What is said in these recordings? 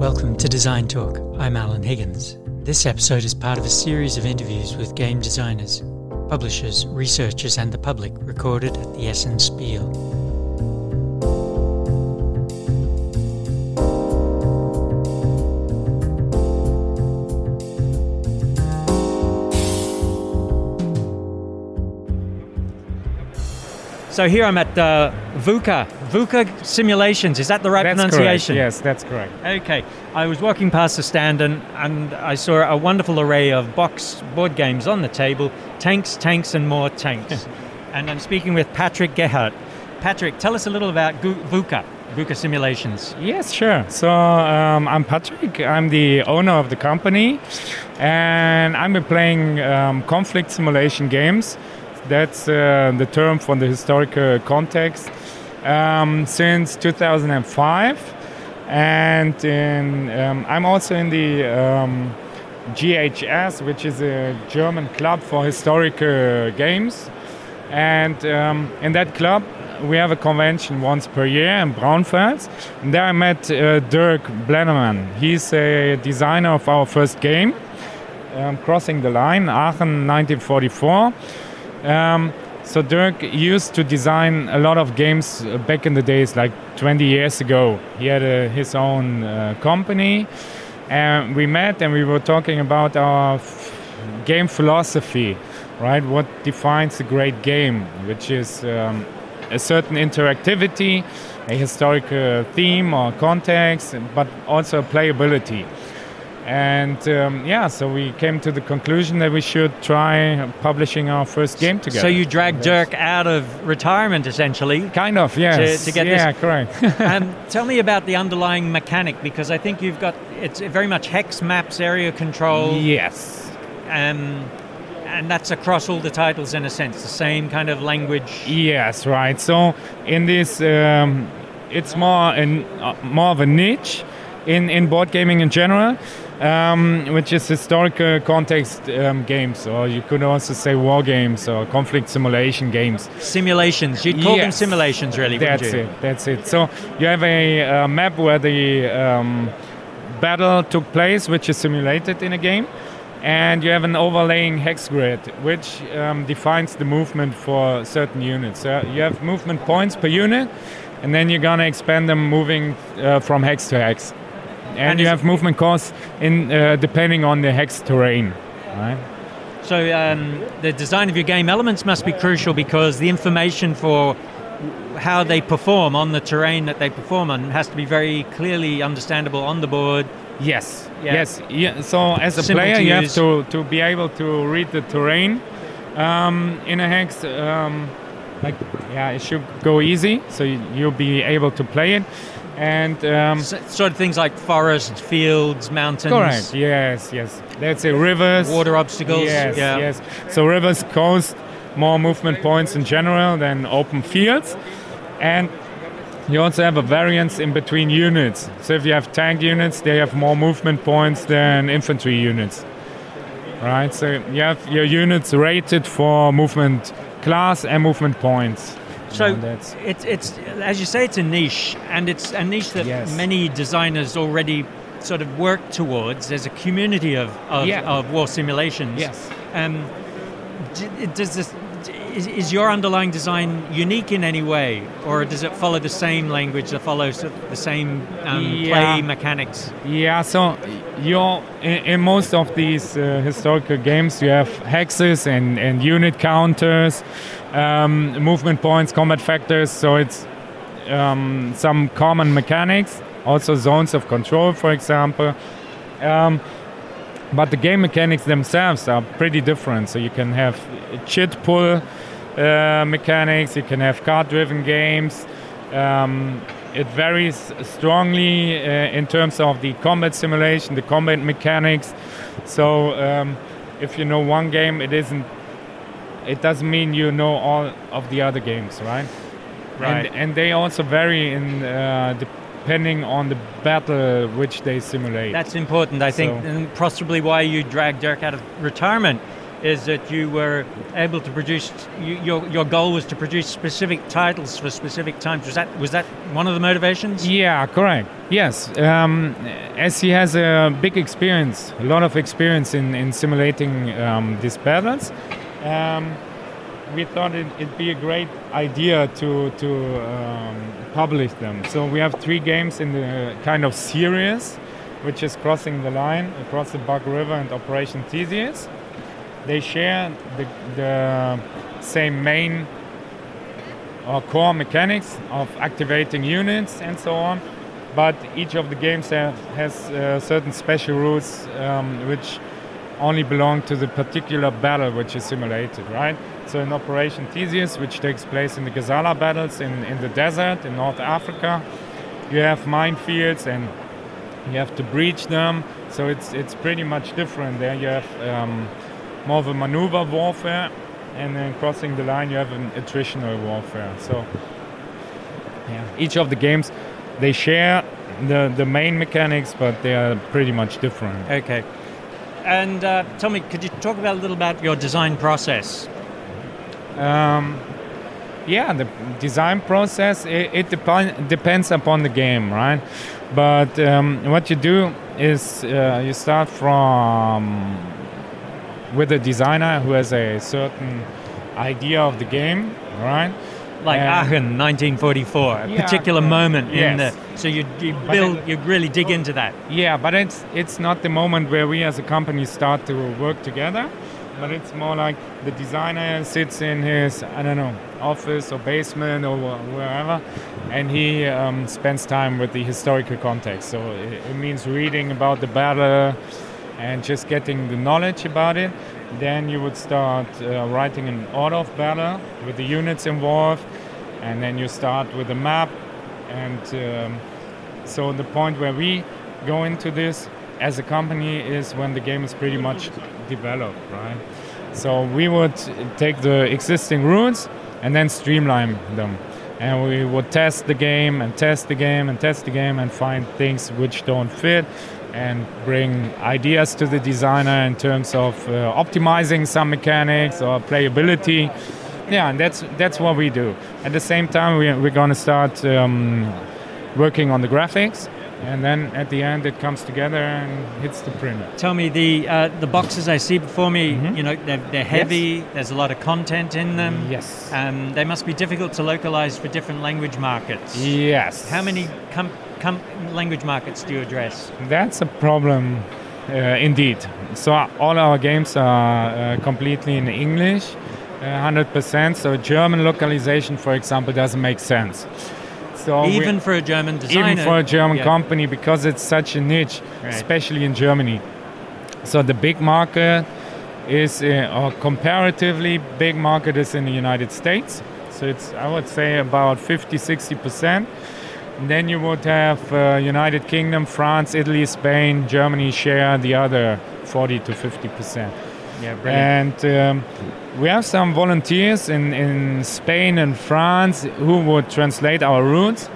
Welcome to Design Talk. I'm Alan Higgins. This episode is part of a series of interviews with game designers, publishers, researchers, and the public recorded at the Essen Spiel. So here I'm at uh, VUCA, VUCA Simulations. Is that the right That's pronunciation? correct. Yes, that's correct. Okay, I was walking past the stand and, and I saw a wonderful array of box board games on the table tanks, tanks, and more tanks. and I'm speaking with Patrick Gerhardt. Patrick, tell us a little about Gu- VUCA, VUCA Simulations. Yes, sure. So um, I'm Patrick. I'm the owner of the company, and I've been playing um, conflict simulation games. That's uh, the term from the historical context um, since 2005, and in, um, I'm also in the um, GHS, which is a German club for historical games. And um, in that club, we have a convention once per year in Braunfels. And there I met uh, Dirk Blennemann. He's a designer of our first game, um, Crossing the Line, Aachen 1944. Um, so Dirk used to design a lot of games back in the days, like 20 years ago. He had uh, his own uh, company, and we met and we were talking about our game philosophy, right? What defines a great game, which is um, a certain interactivity, a historical theme or context, but also playability. And um, yeah, so we came to the conclusion that we should try publishing our first game together. So you dragged Dirk out of retirement, essentially. Kind of, yes. to get yeah, this- correct. um, tell me about the underlying mechanic, because I think you've got it's very much hex maps, area control. yes. um, and that's across all the titles in a sense, the same kind of language. Yes, right. So in this, um, it's more an, uh, more of a niche in, in board gaming in general, um, which is historical context um, games, or you could also say war games or conflict simulation games. Simulations, you'd call them simulations, really, That's you? it. That's it. So you have a, uh map where the um, battle took place, which is simulated in a game, and you have an overlaying hex grid, which um, defines the movement for certain units. So you have movement points per unit, and then you're gonna expand them moving uh, from hex to hex. And, And you have movement costs in uh, depending on the hex terrain, right? So um, the design of your game elements must be crucial because the information for how they perform on the terrain that they perform on has to be very clearly understandable on the board. Yes. Yeah. Yes. Yeah. So as a Simple player, you use. have to, to be able to read the terrain um, in a hex. Um, like yeah, it should go easy, so you, you'll be able to play it. And um, S- sort of things like forest, fields, mountains, correct. Yes. Yes. That's it. Rivers. water obstacles. Yes. yeah. Yes. So rivers cost more movement points in general than open fields, and you also have a variance in between units. So if you have tank units, they have more movement points than infantry units. Right? So you have your units rated for movement class and movement points. So that's it's it's as you say, it's a niche, and it's a niche that Yes. many designers already sort of work towards. There's a community of of, Yeah. of war simulations. yes. Um, does this is, is your underlying design unique in any way, or does it follow the same language that follows the same um, Yeah. play mechanics? Yeah, so you're in, in most of these uh, historical games, you have hexes and, and unit counters, um, movement points, combat factors. So it's um, some common mechanics, also zones of control, for example. Um, but the game mechanics themselves are pretty different. So you can have chit pull uh, mechanics, you can have card driven games. Um, it varies strongly uh, in terms of the combat simulation, the combat mechanics. So um, if you know one game, it isn't. It doesn't mean you know all of the other games, right? Right. And, and they also vary in uh, depending on the battle which they simulate. That's important, I think, So- and possibly why you dragged Dirk out of retirement. is that you were able to produce. You, your your goal was to produce specific titles for specific times. Was that was that one of the motivations? Yeah, correct. Yes, um, as he has a big experience, a lot of experience in in simulating um, these battles. Um, we thought it, would be a great idea to to um, publish them. So we have three games in the kind of series, which is Crossing the Line, Across the Bug River, and Operation Theseus. They share the, the same main or core mechanics of activating units and so on, but each of the games have, has uh, certain special rules um, which only belong to the particular battle which is simulated, right? So in Operation Theseus, which takes place in the Gazala battles in, in the desert in North Africa, you have minefields and you have to breach them. So it's it's pretty much different. There you have um, more of a maneuver warfare, and then crossing the line you have an attritional warfare. So yeah, each of the games they share the the main mechanics, but they are pretty much different. Okay. And uh, Tommy, could you talk about a little about your design process? Um, yeah, the design process it, it dep- depends upon the game, right? But um, what you do is uh, you start from with a designer who has a certain idea of the game, right? Like Aachen, 1944, a yeah, particular moment yes. in the. So you, you build, it, you really dig into that. Yeah, but it's it's not the moment where we as a company start to work together but it's more like the designer sits in his I don't know office or basement or wherever, and he um, spends time with the historical context. So it, it, means reading about the battle and just getting the knowledge about it. Then you would start uh, writing an order of battle with the units involved, and then you start with a map. And um, so the point where we go into this as a company is when the game is pretty much developed, right? So we would take the existing rules and then streamline them. And we would test the game and test the game and test the game and find things which don't fit and bring ideas to the designer in terms of uh, optimizing some mechanics or playability. Yeah, and that's that's what we do. At the same time, we, we're going to start um, working on the graphics and then at the end it comes together and hits the printer. Tell me the uh, the boxes I see before me. Mm-hmm. You know they're, they're heavy. Yes. There's a lot of content in them. Yes. Um, they must be difficult to localize for different language markets. Yes. How many com- com- language markets do you address? That's a problem, uh, indeed. So all our games are uh, completely in English. 100%. Uh, so German localization, for example, doesn't make sense. So even for a German designer, even for a German yeah. company, because it's such a niche, right. especially in Germany. So the big market is, uh, or comparatively big market is in the United States. So it's, I would say, about 50, 60 percent. Then you would have uh, United Kingdom, France, Italy, Spain, Germany share the other 40 to 50 percent. Yeah, brilliant. And um, we have some volunteers in, in Spain and France who would translate our routes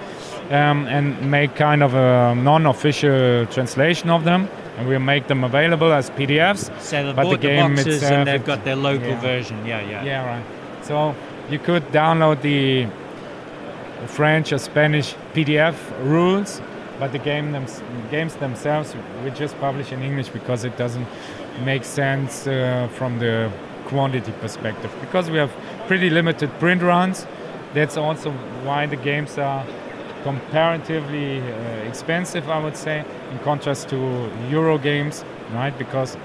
um, and make kind of a non-official translation of them. And we'll make them available as PDFs. So but the game the boxes itself, and they've got their local yeah. version. Yeah, yeah. Yeah, right. So you could download the French or Spanish PDF rules, but the game them, games themselves we just publish in English because it doesn't make sense uh, from the quantity perspective because we have pretty limited print runs. That's also why the games are comparatively uh, expensive, I would say, in contrast to Euro games, right? Because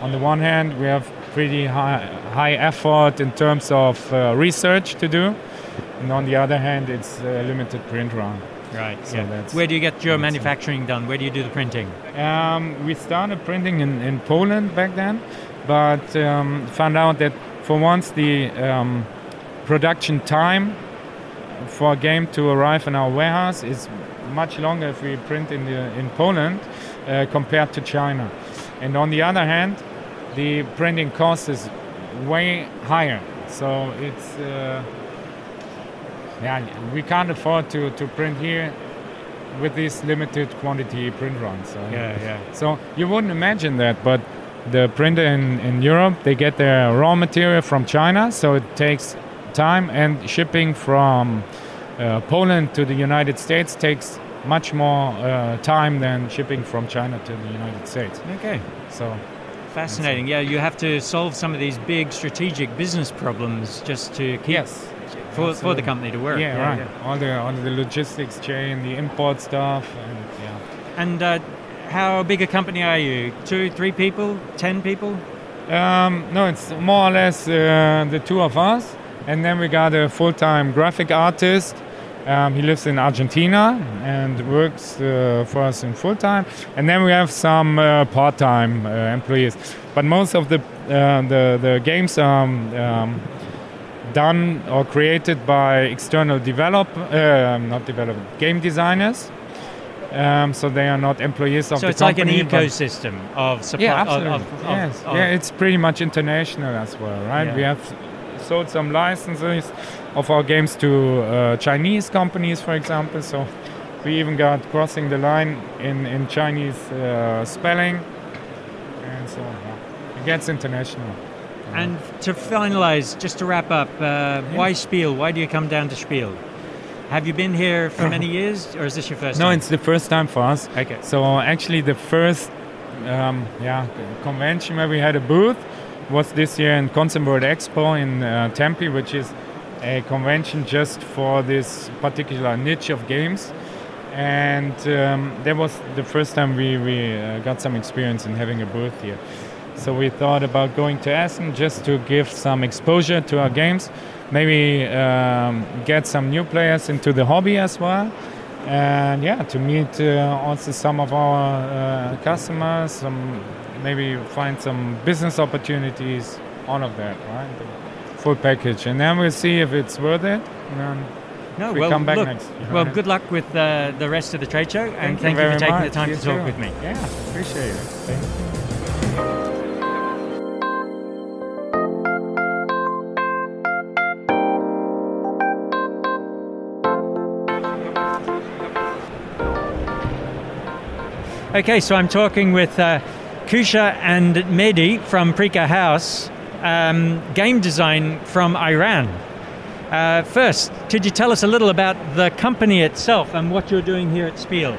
on the one hand, we have pretty high, high effort in terms of uh, research to do, and on the other hand, it's a limited print run. Right. So yeah. Where do you get your manufacturing done? Where do you do the printing? Um, we started printing in, in Poland back then, but um, found out that for once the um, production time for a game to arrive in our warehouse is much longer if we print in the, in Poland uh, compared to China. And on the other hand, the printing cost is way higher. So it's uh, yeah, we can't afford to, to print here with this limited quantity print runs. So, yeah, yeah. So you wouldn't imagine that, but the printer in, in Europe, they get their raw material from China, so it takes time, and shipping from uh, Poland to the United States takes much more uh, time than shipping from China to the United States. Okay. So Fascinating. Yeah, you have to solve some of these big strategic business problems just to keep yes, for, for the company to work. yeah, right. All the all the logistics chain, the import stuff, and yeah. And uh, how big a company are you? Two, three people, ten people? Um, no, it's more or less uh, the two of us, and then we got a full-time graphic artist. Um, he lives in Argentina and works uh, for us in full time, and then we have some uh, part-time uh, employees. But most of the uh, the, the games are um, um, done or created by external develop, uh, not develop, game designers. Um, so they are not employees of so the company. So it's like an ecosystem of supply. yeah, absolutely. Of, of, yes. of- yeah, it's pretty much international as well, right? Yeah. We have sold some licenses of our games to uh, Chinese companies, for example. So we even got crossing the line in in Chinese uh, spelling, and so yeah. it gets international. And to finalize, just to wrap up, uh, why Spiel? Why do you come down to Spiel? Have you been here for many years, or is this your first No, time? it's the first time for us. Okay. So actually, the first um, yeah convention where we had a booth was this year in World Expo in uh, Tempe, which is a convention just for this particular niche of games. And um, that was the first time we, we uh, got some experience in having a booth here. So we thought about going to Essen just to give some exposure to our games, maybe um, get some new players into the hobby as well. And yeah to meet uh, also some of our uh, customers some maybe find some business opportunities all of that right? The full package. And then we'll see if it's worth it. And No, we well, come back look, next. year, well, good luck with uh, the rest of the trade show, and thank, you for taking much. the time You to talk with me. yeah appreciate it Okay, so I'm talking with uh, Kusha and Mehdi from Prika House, um, game design from Iran. Uh, first, could you tell us a little about the company itself and what you're doing here at Spiel?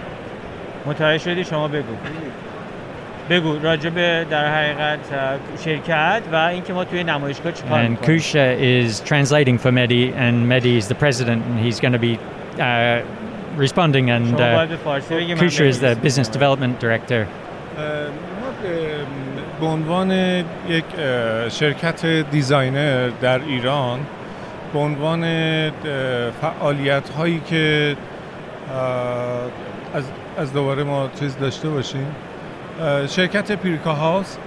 متوجه شدی شما بگو بگو راجب در حقیقت اه، شرکت و اینکه ما توی نمایشگاه چیکار And می‌کنیم. Kusha is translating for Mehdi, and Mehdi is the president, and he's going to be uh, responding. And uh, Kusha is the business development director. به عنوان یک شرکت دیزاینر در ایران به عنوان فعالیت هایی که اه، از, از دوباره ما چیز داشته باشیم اه، شرکت پیرکا هاوس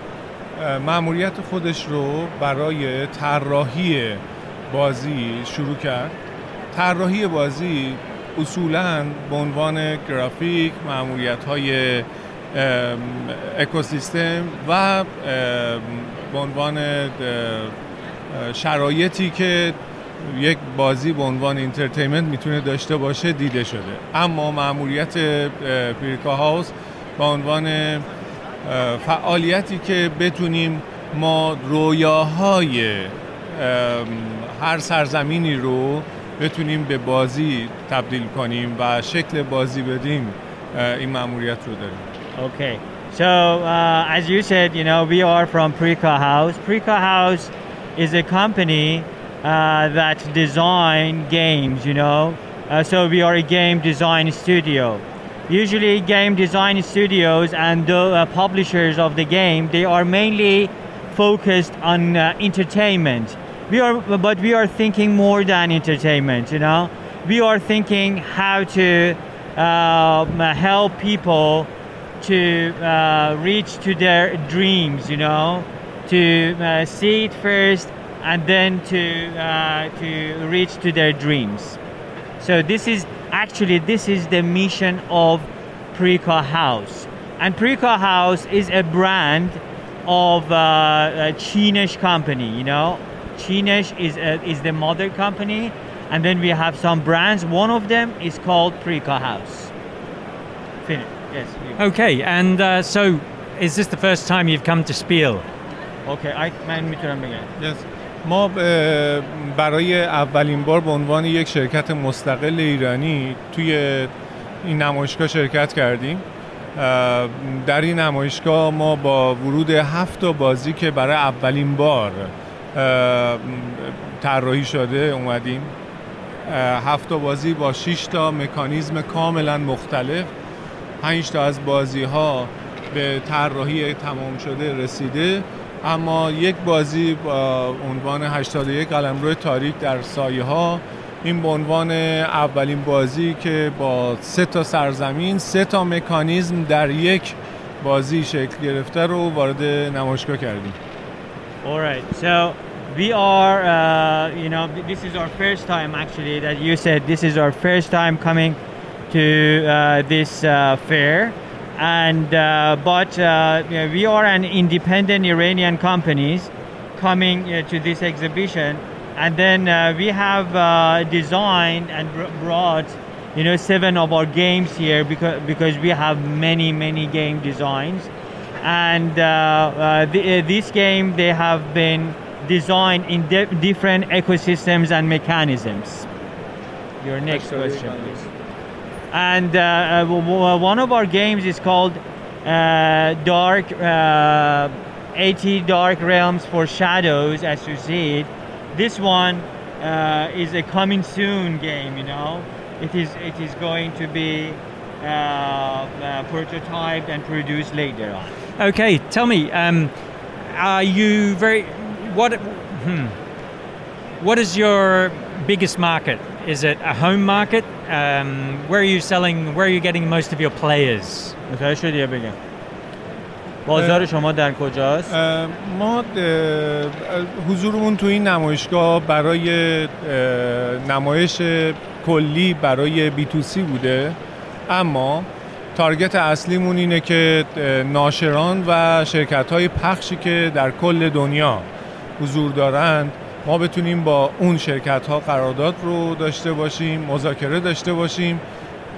اه، مأموریت خودش رو برای طراحی بازی شروع کرد طراحی بازی اصولا به عنوان گرافیک معمولیت های اکوسیستم و به عنوان شرایطی که یک بازی به عنوان اینترتینمنت می‌تونه داشته باشه دیده شده. اما معمولیت پیرکا هاوس به عنوان فعالیتی که بتونیم ما رویاهای هر سرزمینی رو بتونیم به بازی تبدیل کنیم و شکل بازی بدیم اه، این مأموریت رو داریم Okay. So, uh, as you said, you know, we are from Prika House. Prika House is a company uh, that design games, you know. Uh, so we are a game design studio. Usually, game design studios and the uh, publishers of the game, they are mainly focused on uh, entertainment. We are, but we are thinking more than entertainment. You know, we are thinking how to um, help people to uh, reach to their dreams. You know, to uh, see it first and then to uh, to reach to their dreams. So this is actually this is the mission of Prika House, and Prika House is a brand of uh, a Chinesh company. You know, Chinesh is a, is the mother company, and then we have some brands. One of them is called Prika House. Finish. Yes. you- Okay, and uh, so is this the first time you've come to Spiel? اوکی I من می‌تونم بگم Yes. ما برای اولین بار به عنوان یک شرکت مستقل ایرانی توی این نمایشگاه شرکت کردیم در این نمایشگاه ما با ورود هفت تا بازی که برای اولین بار طراحی شده اومدیم. هفت تا بازی با 6 تا مکانیزم کاملا مختلف. پنج تا از بازی ها به طراحی تمام شده رسیده. اما یک بازی با عنوان 81 قلمرو تاریک در سایه ها این به عنوان اولین بازی که با سه تا سرزمین سه تا مکانیزم در یک بازی شکل گرفته رو وارد نمایشگاه کردیم. All right. So we are, uh, you know, this is our first time actually that you said this is our first time coming to uh, this uh, fair. And uh, but uh, you know, we are an independent Iranian companies coming uh, to this exhibition, and then we have designed and br- brought, you know, seven of our games here because because we have many many game designs and this game they have been designed in di- different ecosystems and mechanisms. Your next question, please. And uh, uh, w- w- one of our games is called uh, Dark uh, 80 Dark Realms for Shadows, as you see it. This one uh, is a coming soon game. You know, it is it is going to be uh, uh, prototyped and produced later on. Okay, tell me, um, are you very what? Hmm, what is your biggest market? Is it a home market? Um, where are you selling? Where are you getting most of your players? متوجه شدی یا بگم بازار شما در کجاست ما حضورمون تو این نمایشگاه برای نمایش کلی برای بی تو سی بوده اما تارگت اصلیمون اینه که ناشران و شرکت های پخشی که در کل دنیا حضور دارند. ما بتونیم با اون شرکت ها قرارداد رو داشته باشیم مذاکره داشته باشیم.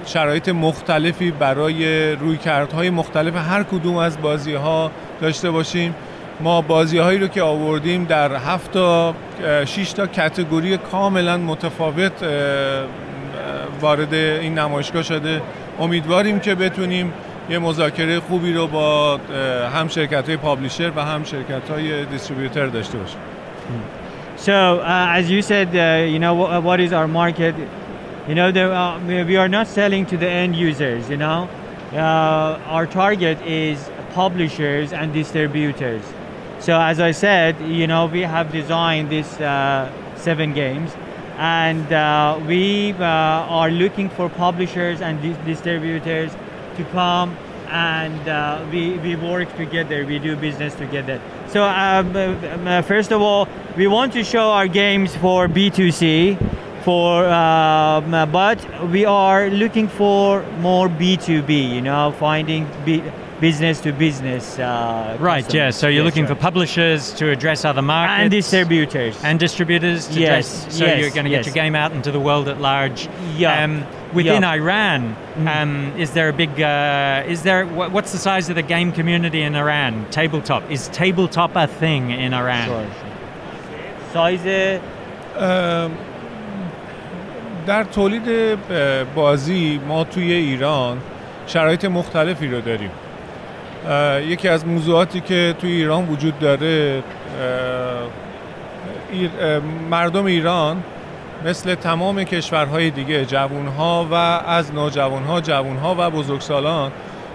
شرایط مختلفی برای رویکردهای مختلف هر کدوم از بازی ها داشته باشیم. ما بازی هایی رو که آوردیم در هفت تا اه، شش تا کتگوری کاملا متفاوت وارد این نمایشگاه شده. امیدواریم که بتونیم یه مذاکره خوبی رو با اه، هم شرکت های پابلیشر و هم شرکت های دیستریبیوتر داشته باشیم So, uh, as you said, uh, you know, wh- what is our market? You know, the, uh, we we are not selling to the end users, you know. Uh, our target is publishers and distributors. So, as I said, you know, we have designed these uh, seven games and uh, we uh, are looking for publishers and dis- distributors to come and uh, we, we work together, we do business together. So, um, uh, first of all, we want to show our games for B2C, for um, uh, but we are looking for more B2B, you know, finding B- business to business. Uh, Right, yeah. So you're Yes, looking for publishers to address other markets and distributors. and distributors. To Yes, address- so yes, you're going to yes. get your game out into the world at large. Yeah. Um, within Yeah. Iran, Mhm. um, is there a big? Uh, is there? What, what's the size of the game community in Iran? Tabletop is tabletop a thing in Iran? Sure, در تولید بازی ما توی ایران شرایط مختلفی رو داریم یکی از موضوعاتی که توی ایران وجود داره مردم ایران مثل تمام کشورهای دیگه جوانها و از نوجوانها جوانها و بزرگسالان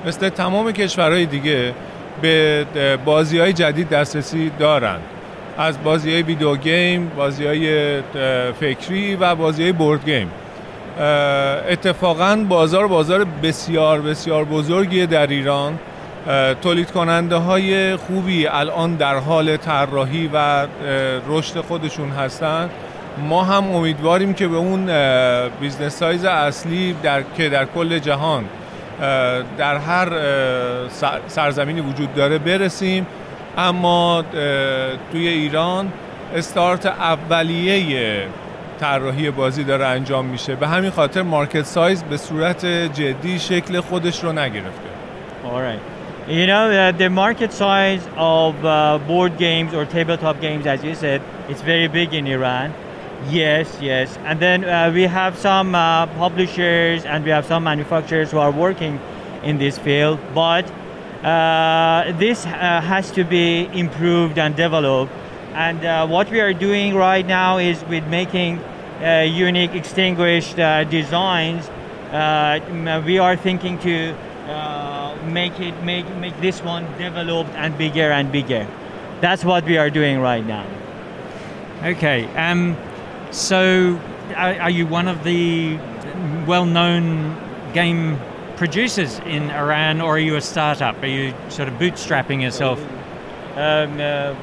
مثل تمام کشورهای دیگه به بازی های جدید دسترسی دارند از بازی های ویدیو گیم بازی های فکری و بازی های بورد گیم. اتفاقا بازار بازار بسیار بسیار بزرگیه در ایران. تولید کننده های خوبی الان در حال طراحی و رشد خودشون هستن. ما هم امیدواریم که به اون بیزنس سایز اصلی در که در کل جهان در هر سرزمینی وجود داره برسیم اما توی ایران استارت اولیه طراحی بازی داره انجام میشه به همین خاطر مارکت سایز به صورت جدی شکل خودش رو نگرفته All right. You know, uh, the market size of uh, board games or tabletop games, as you said, it's very big in Iran. Yes, yes. And then uh, we have some uh, publishers and we have some manufacturers who are working in this field, but uh, this uh, has to be improved and developed. And uh, what we are doing right now is with making uh, unique extinguished designs. We are thinking to make it make make this one developed and bigger and bigger. That's what we are doing right now. Okay. Um, so, are, are you one of the well-known game producers in Iran, or are you a startup? Are you sort of bootstrapping yourself?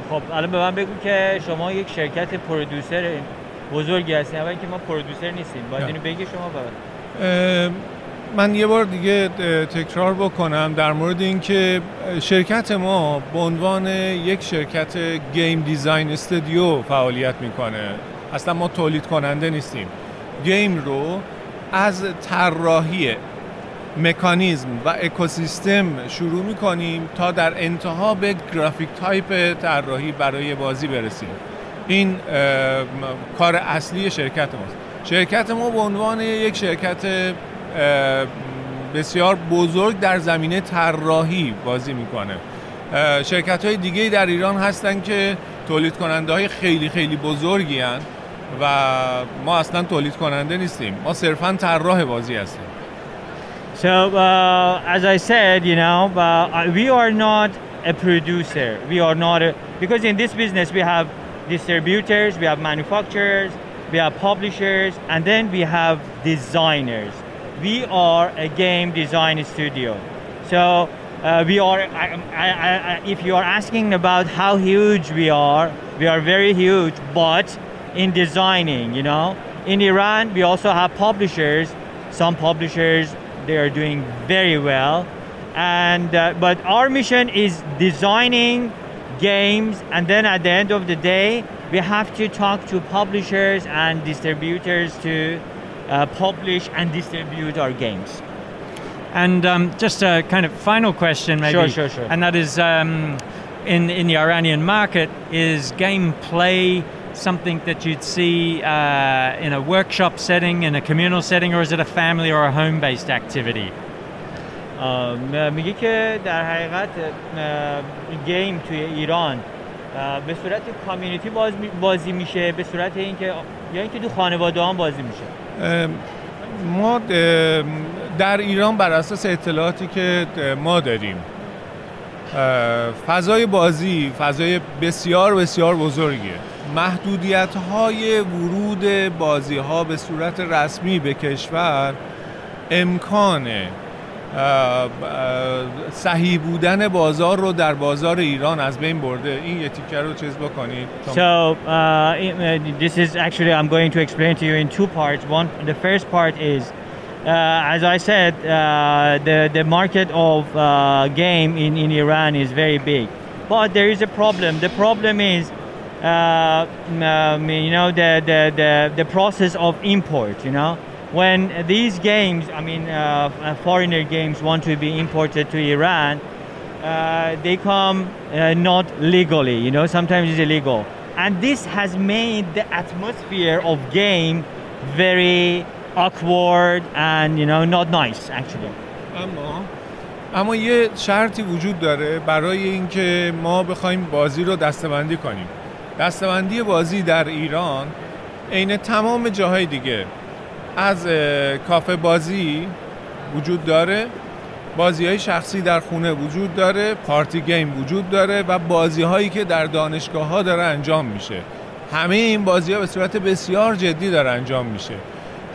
خب الان به من بگو که شما یک شرکت پرودوسر بزرگی هستین اول اینکه ما پرودوسر نیستیم باید. اینو بگی شما اه، من یه بار دیگه تکرار بکنم در مورد اینکه شرکت ما به عنوان یک شرکت گیم دیزاین استودیو فعالیت می‌کنه اصلا ما تولید کننده نیستیم. گیم رو از طراحی مکانیزم و اکوسیستم شروع می‌کنیم تا در انتها به گرافیک تایپ طراحی برای بازی برسیم. این کار اصلی شرکت ماست. شرکت ما به عنوان یک شرکت بسیار بزرگ در زمینه طراحی بازی می‌کنه. شرکت های دیگه در ایران هستن که تولید کننده های خیلی خیلی بزرگی هن و ما اصلا تولید کننده نیستیم ما صرفا طراح بازی هستیم So, uh, as I said, you know, uh, we are not a producer. We are not a, because in this business we have distributors, we have manufacturers, we have publishers, and then we have designers. We are a game design studio. So, uh, we are. I, I, I, if you are asking about how huge we are, we are very huge. But in designing, you know, in Iran we also have publishers. Some publishers they are doing very well and uh, but our mission is designing games and then at the end of the day we have to talk to publishers and distributors to uh, publish and distribute our games And um, just a kind of final question, maybe. Sure, sure, sure. And that is, um, in in the Iranian market, is gameplay something that you'd see uh, in a workshop setting, in a communal setting, or is it a family or a home-based activity? میگه که در حقیقت گیم توی ایران به صورت کامیونیتی باز می- بازی میشه به صورت اینکه یا اینکه تو خانواده هم بازی میشه ما در ایران بر اساس اطلاعاتی که ما داریم فضای بازی فضای بسیار بسیار بزرگیه محدودیت های ورود بازی ها به صورت رسمی به کشور امکان صحیح بودن بازار رو در بازار ایران از بین برده این یه تیکه رو چیز بکنید So uh, uh, this is actually I'm going to explain to you in two parts. One, the first part is, uh, as I said, uh, the the market of uh, game in, in Iran is very big, but there is a problem. The problem is, uh, um, you know, the, the the the process of import. You know, when these games, I mean, uh, foreigner games want to be imported to Iran uh, they come uh, not legally you know sometimes it's illegal and this has made the atmosphere of game very awkward and you know not nice actually اما اما یه شرطی وجود داره برای اینکه ما بخوایم بازی رو دستبندی کنیم دستبندی بازی در ایران عین تمام جاهای دیگه. از کافه بازی وجود داره بازی های شخصی در خونه وجود داره پارتی گیم وجود داره و بازی هایی که در دانشگاه ها داره انجام میشه. همه این بازی ها به صورت بسیار جدی داره انجام میشه.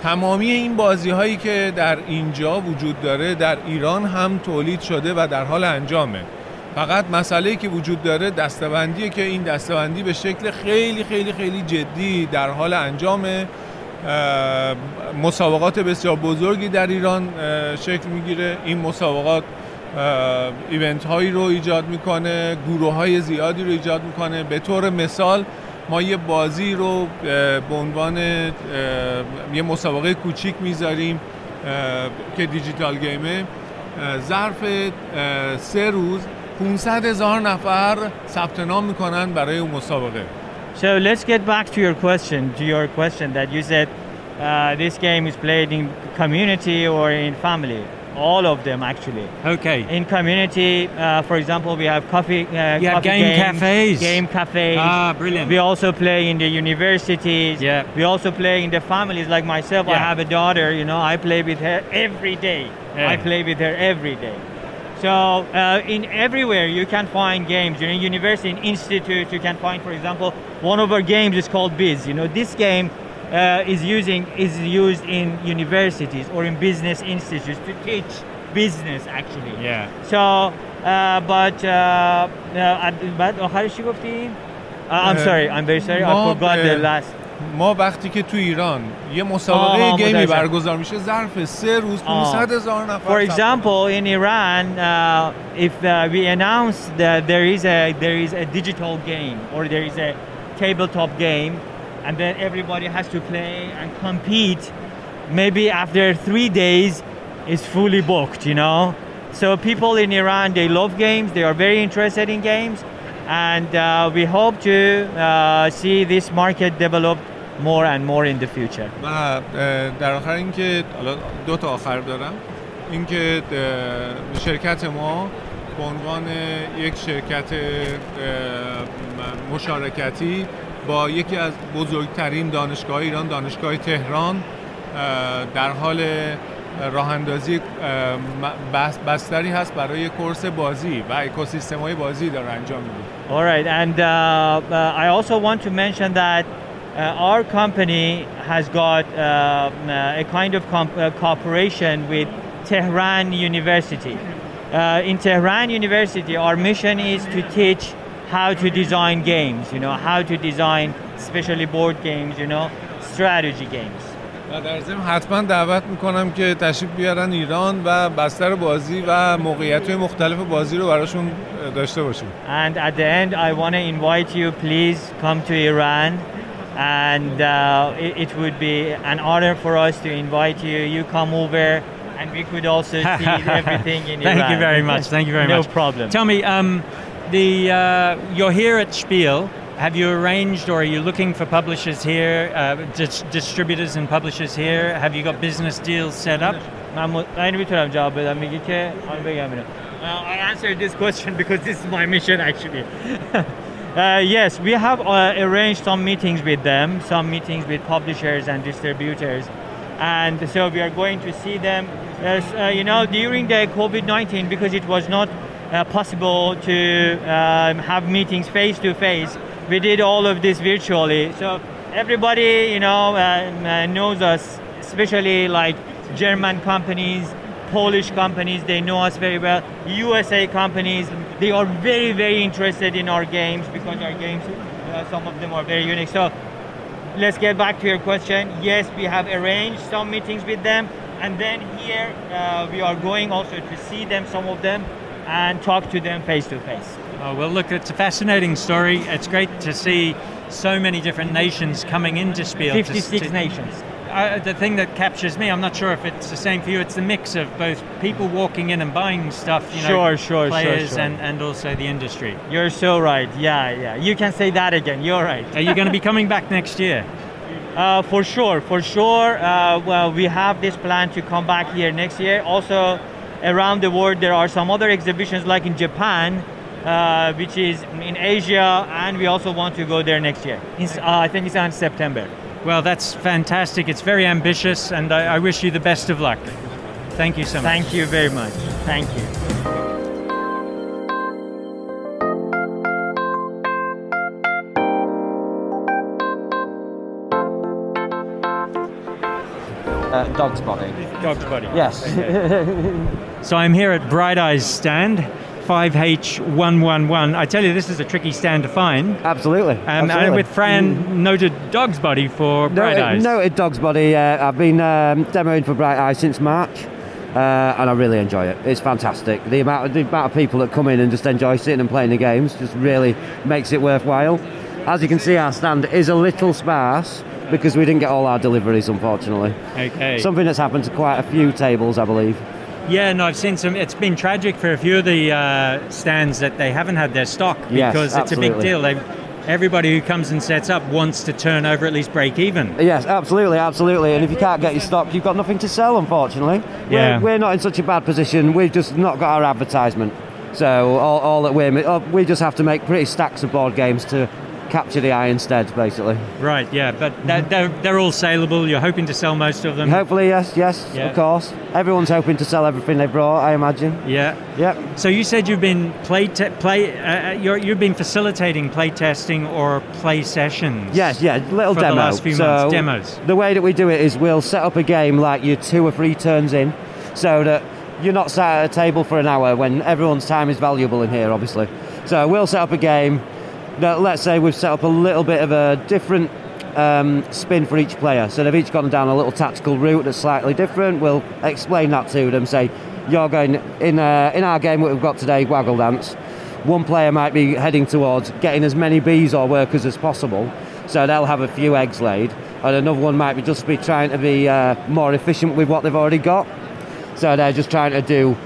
تمامی این بازی هایی که در اینجا وجود داره در ایران هم تولید شده و در حال انجامه. فقط مسئله که وجود داره دستبندیه که این دستبندی به شکل خیلی خیلی خیلی جدی در حال انجامه اه، مسابقات بسیار بزرگی در ایران شکل می‌گیره. این مسابقات ایونت هایی رو ایجاد می‌کنه گروه های زیادی رو ایجاد می‌کنه. به طور مثال ما یه بازی رو به عنوان یه مسابقه کوچیک می‌ذاریم که دیجیتال گیمه. ظرف سه روز 500 هزار نفر ثبت نام میکنن برای اون مسابقه So let's get back to your question, to your question that you said uh, this game is played in community or in family. All of them actually. Okay. In community, uh, for example, we have coffee. Uh, You have coffee game games, cafes. Game cafes. Ah, brilliant. We also play in the universities. Yeah. We also play in the families. Like myself, I Yeah. have a daughter. You know, I play with her every day. Yeah. I play with her every day. So uh, in everywhere you can find games. You know, university, in institutes, you can find, for example, one of our games is called Biz. You know, this game uh, is using is used in universities or in business institutes to teach business actually. Yeah. So, uh, but uh, uh, at- بعد آخرش چی گفتی؟ Uh, I'm Uh, sorry, I'm very sorry. I ما forgot the به- last. ما وقتی که تو ایران یه مسابقه گیمی. برگزار میشه ظرف سه روز آه. 500 هزار نفر For example, in Iran, uh, if uh, we announce that there is a there is a digital game or there is a tabletop game, and then everybody has to play and compete, maybe after three days, it's fully booked. You know, so people in Iran they love games. They are very interested in games, and uh, we hope to uh, see this market develop more and more in the future. و اه، در آخر اینکه حالا دو تا آخر دارم اینکه شرکت ما به عنوان یک شرکت مشارکتی با یکی از بزرگترین دانشگاه ایران دانشگاه تهران در حال راه اندازی بستری هست برای کورس بازی و اکوسیستم های بازی داره انجام میده All right, and uh, uh, I also want to mention that uh, our company has got uh, uh, a kind of uh, cooperation with Tehran University. In Tehran University, our mission is to teach how to design games, you know, how to design especially board games, you know, strategy games. و در ضمن حتما دعوت می‌کنم که تشریف بیارن ایران و بستر بازی و موقعیت مختلف بازی رو براشون داشته باشیم And at the end, I want to invite you, please come to Iran. And uh, it, it would be an honor for us to invite you. You come over, and we could also see everything in Thank Iran. you very much. Thank you very no much. No problem. Tell me, um, the uh, you're here at Spiel. Have you arranged, or are you looking for publishers here, uh, dis- distributors and publishers here? Have you got business deals set up? من مطمئن میتونم جواب بدم میگی که آن بگم اینو. Uh, I answered this question because this is my mission actually. uh, yes, we have uh, arranged some meetings with them, some meetings with publishers and distributors, and so we are going to see them. As, uh, you know, during the COVID-19, because it was not uh, possible to um, have meetings face to face, we did all of this virtually. So everybody, you know, uh, uh, knows us, especially like German companies, Polish companies, they know us very well. USA companies, they are very, very interested in our games because our games, uh, some of them are very unique. So let's get back to your question. Yes, we have arranged some meetings with them, and then here uh, we are going also to see them, some of them, and talk to them face to face. Oh, well, look, it's a fascinating story. It's great to see so many different nations coming into Spiel. 56 to- nations. Uh, the thing that captures me, I'm not sure if it's the same for you, it's the mix of both people walking in and buying stuff, you know, Sure, sure, sure, players sure. And, and also the industry. You're so right. Yeah, yeah. You can say that again. You're right. Are you going to be coming back next year? Uh, for sure, for sure. Uh, well, we have this plan to come back here next year. Also, around the world, there are some other exhibitions, like in Japan, uh, which is in Asia, and we also want to go there next year. In, uh, I think it's in September. Well, that's fantastic. It's very ambitious, and I, I wish you the best of luck. Thank you so much. Thank you very much. Thank you. Uh, dog's body. Dog's body. Yes. So I'm here at Bright Eyes stand, 5H111. I tell you, this is a tricky stand to find. Absolutely. Um, and with Fran, noted dog's body for Bright Noted, Eyes. noted dog's body. Uh, I've been um, demoing for Bright Eyes since March, uh, and I really enjoy it. It's fantastic. The amount, of, the amount of people that come in and just enjoy sitting and playing the games just really makes it worthwhile. As you can see, our stand is a little sparse because we didn't get all our deliveries, unfortunately. Okay. Something that's happened to quite a few tables, I believe. Yeah, no, I've seen some. It's been tragic for a few of the uh, stands that they haven't had their stock Yes, because it's a big deal. They, everybody who comes and sets up wants to turn over at least break even. Yes, absolutely, absolutely. And if you can't get your stock, you've got nothing to sell, unfortunately. Yeah. We're, we're not in such a bad position. We've just not got our advertisement. So all, all that we're oh, we just have to make pretty stacks of board games to capture the eye instead, basically. Right, yeah, but they're, they're, they're all saleable. You're hoping to sell most of them. Hopefully, yes, yes, Yeah. of course. Everyone's hoping to sell everything they brought, I imagine. Yeah. Yep. So you said you've been play te- play uh, you're, you've been facilitating play testing or play sessions. Yes, yeah, little For the demo. last few so months, demos. The way that we do it is we'll set up a game like you're two or three turns in, so that you're not sat at a table for an hour when everyone's time is valuable in here, obviously. So we'll set up a game. That, let's say we've set up a little bit of a different um, spin for each player. So they've each gone down a little tactical route that's slightly different. We'll explain that to them. Say, you're going in uh, in our game. What we've got today, Waggle Dance. One player might be heading towards getting as many bees or workers as possible, so they'll have a few eggs laid, and another one might be just be trying to be uh, more efficient with what they've already got. So they're just trying to do